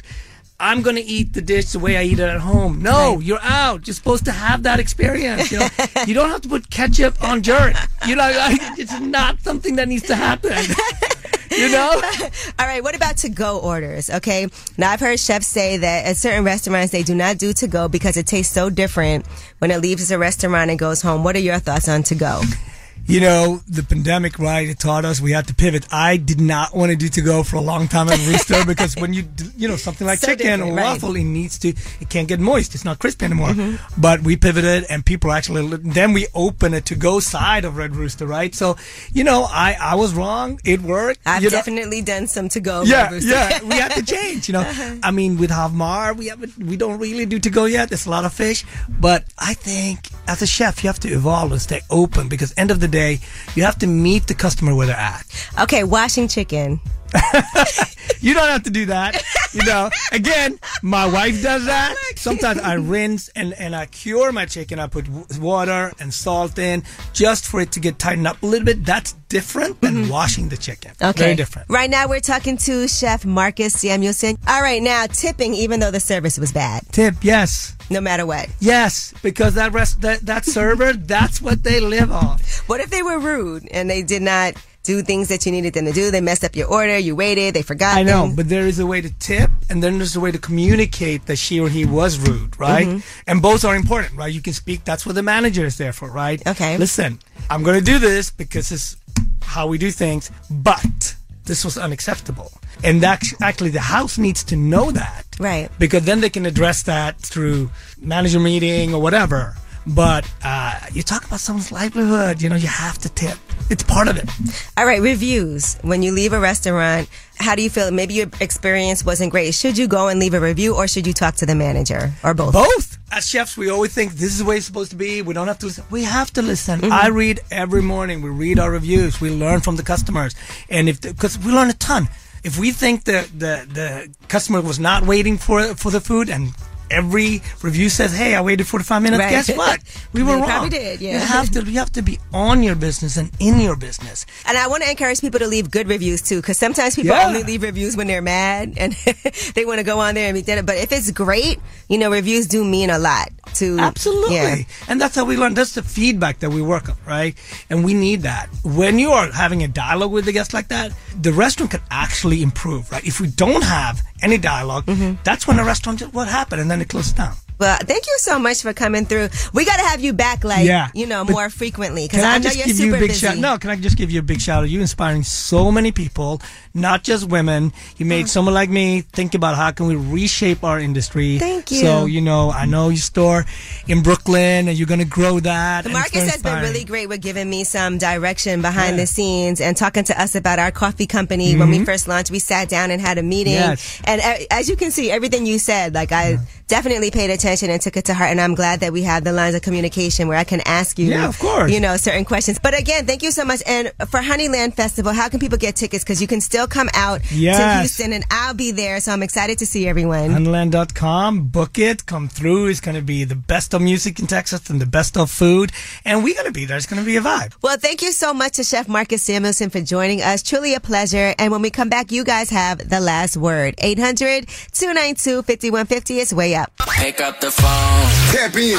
I'm gonna eat the dish the way I eat it at home. No, you're out. You're supposed to have that experience. You know, *laughs* you don't have to put ketchup on jerk. You know, like, it's not something that needs to happen. *laughs* you know. All right, what about to go orders? Okay. Now, I've heard chefs say that at certain restaurants, they do not do to go because it tastes so different when it leaves a restaurant and goes home. What are your thoughts on to go? You know, the pandemic, right? It taught us we had to pivot. I did not want to do to go for a long time at Rooster *laughs* because when you, you know, something like So chicken or right. waffle, it needs to, it can't get moist. It's not crispy anymore. Mhm. But we pivoted and people actually, then we open a to go side of Red Rooster, right? So, you know, I, I was wrong. It worked. I've you know? definitely done some to go. Yeah, Rooster. yeah, we had to *laughs* change. You know, Uh-huh. I mean, with Havmar, we haven't, we don't really do to go yet. There's a lot of fish, but I think as a chef, you have to evolve and stay open because end of the day, you have to meet the customer where they're at. Okay, washing chicken. *laughs* You don't have to do that. You know, again, my wife does that. Oh Sometimes I rinse and, and I cure my chicken. I put water and salt in just for it to get tightened up a little bit. That's different than mm-hmm. washing the chicken. Okay. Very different. Right now, we're talking to Chef Marcus Samuelsson. All right, now tipping, even though the service was bad, Tip, yes. No matter what. Yes, because that rest that, that server, *laughs* that's what they live off. What if they were rude and they did not do things that you needed them to do? They messed up your order, you waited, they forgot. I know, things. but there is a way to tip, and then there's a way to communicate that she or he was rude, right? Mhm. And both are important, right? You can speak. That's what the manager is there for, right? Okay. Listen, I'm going to do this because it's how we do things, but this was unacceptable, and that actually the house needs to know that, right? Because then they can address that through manager meeting or whatever. But uh, you talk about someone's livelihood, you know, you have to tip. It's part of it. All right, reviews. When you leave a restaurant, how do you feel? Maybe your experience wasn't great. Should you go and leave a review or should you talk to the manager or both? Both. As chefs, we always think this is the way it's supposed to be. We don't have to listen. We have to listen. Mhm. I read every morning. We read our reviews. We learn from the customers, and if because we learn a ton. If we think that the the customer was not waiting for for the food and. Every review says, "Hey, I waited 45 minutes." Right. Guess what? *laughs* We were wrong. did, yeah. You have to. You have to be on your business and in your business. And I want to encourage people to leave good reviews too, because sometimes people Yeah. only leave reviews when they're mad and *laughs* they want to go on there and be done. But if it's great, you know, reviews do mean a lot to Absolutely. Yeah. And that's how we learn. That's the feedback that we work on, right? And we need that. When you are having a dialogue with the guest like that, the restaurant can actually improve, right? If we don't have any dialog Mm-hmm. that's when the restaurant what happened? And then it down. Well, thank you so much for coming through. We got to have you back, like Yeah. you know, more frequently because Can I, I, know just you're super you a big busy. shout? No, can I just give you a big shout out? You're inspiring so many people, not just women. You made someone like me think about how can we reshape our industry. Thank you. So you know, I know your store in Brooklyn, and you're going to grow that. The and it's Marcus very has been really great with giving me some direction behind Yeah. the scenes and talking to us about our coffee company. When we Mhm. first launched, we sat down and had a meeting. Yes. And uh, as you can see, everything you said, like I definitely paid attention and took it to heart. And I'm glad that we have the lines of communication where I can ask you, Yeah, of course. you know, certain questions. But again, thank you so much. And for Honeyland Festival, how can people get tickets? Because you can still come out to Houston, and I'll be there. So I'm excited to see everyone. Honeyland.com, book it, come through. It's going to be the best of music in Texas and the best of food. And we're going to be there. It's going to be a vibe. Well, thank you so much to Chef Marcus Samuelsson for joining us. Truly a pleasure. And when we come back, you guys have the last word. 800 292 5150 is way up. Pick up the phone. Tap in.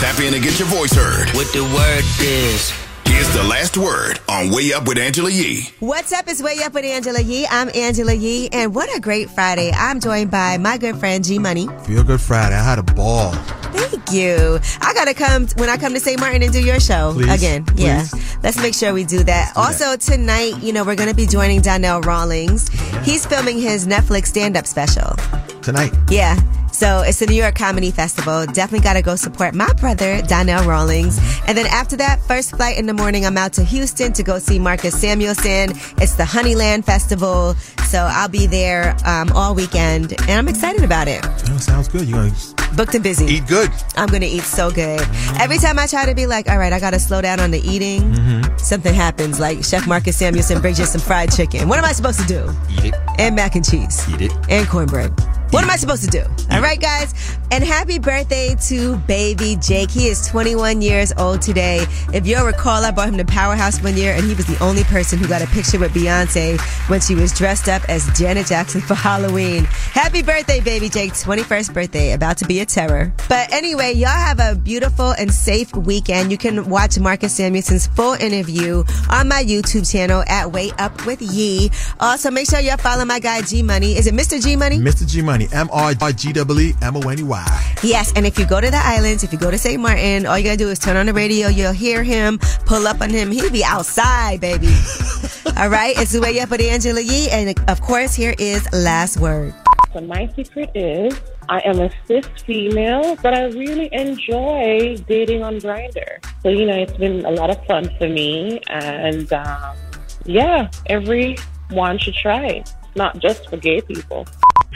Tap in and get your voice heard. What the word is. Here's the last word on Way Up with Angela Yee. What's up? It's Way Up with Angela Yee. I'm Angela Yee. And what a great Friday. I'm joined by my good friend G Money. Feel Good Friday. I had a ball. Thank you. I gotta come when I come to St. Martin and do your show Please, again. Yeah, let's make sure we do that. also tonight, you know, we're gonna be joining Donnell Rawlings. He's filming his Netflix stand-up special. Tonight. Yeah. So it's the New York Comedy Festival. Definitely got to go support my brother, Donnell Rawlings. And then after that, first flight in the morning, I'm out to Houston to go see Marcus Samuelsson. It's the Honeyland Festival. So I'll be there um, all weekend and I'm excited about it. Oh, sounds good. You gonna Booked and busy. eat good? I'm going to eat so good. Every time I try to be like, all right, I got to slow down on the eating, Mm-hmm. something happens. Like Chef Marcus Samuelsson brings you some fried chicken. What am I supposed to do? Eat it. And mac and cheese. Eat it. And cornbread. What am I supposed to do? All right, guys. And happy birthday to baby Jake. He is 21 years old today. If you'll recall, I brought him to Powerhouse one year, and he was the only person who got a picture with Beyonce when she was dressed up as Janet Jackson for Halloween. Happy birthday, baby Jake. 21st birthday. About to be a terror. But anyway, y'all have a beautiful and safe weekend. You can watch Marcus Samuelsson's full interview on my YouTube channel at Way Up with Yee. Also, make sure y'all follow my guy G Money. Is it Mr. G Money? Mr. G Money. M R G W E M O N E Y. Yes, and if you go to the islands, if you go to St. Martin, all you gotta do is turn on the radio. You'll hear him, pull up on him. He'll be outside, baby. *laughs* all right, it's the way up with Angela Yee, and of course, here is last word. So my secret is I am a cis female, but I really enjoy dating on Grindr. So you know, it's been a lot of fun for me, and um, yeah, everyone should try it. It's not just for gay people.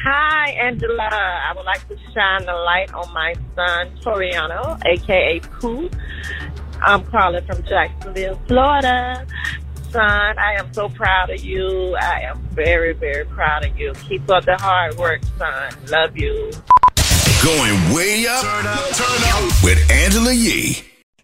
Hi, Angela. I would like to shine the light on my son, Toriano, aka Pooh. I'm calling from Jacksonville, Florida. Son, I am so proud of you. I am very, very proud of you. Keep up the hard work, son. Love you. Going way up. Turn up, turn up. With Angela Yee.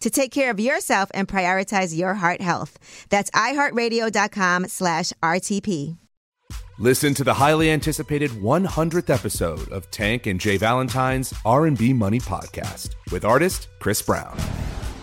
to take care of yourself and prioritize your heart health. That's iHeartRadio.com slash RTP. Listen to the highly anticipated 100th episode of Tank and J. Valentine's R&B Money podcast with artist Chris Brown.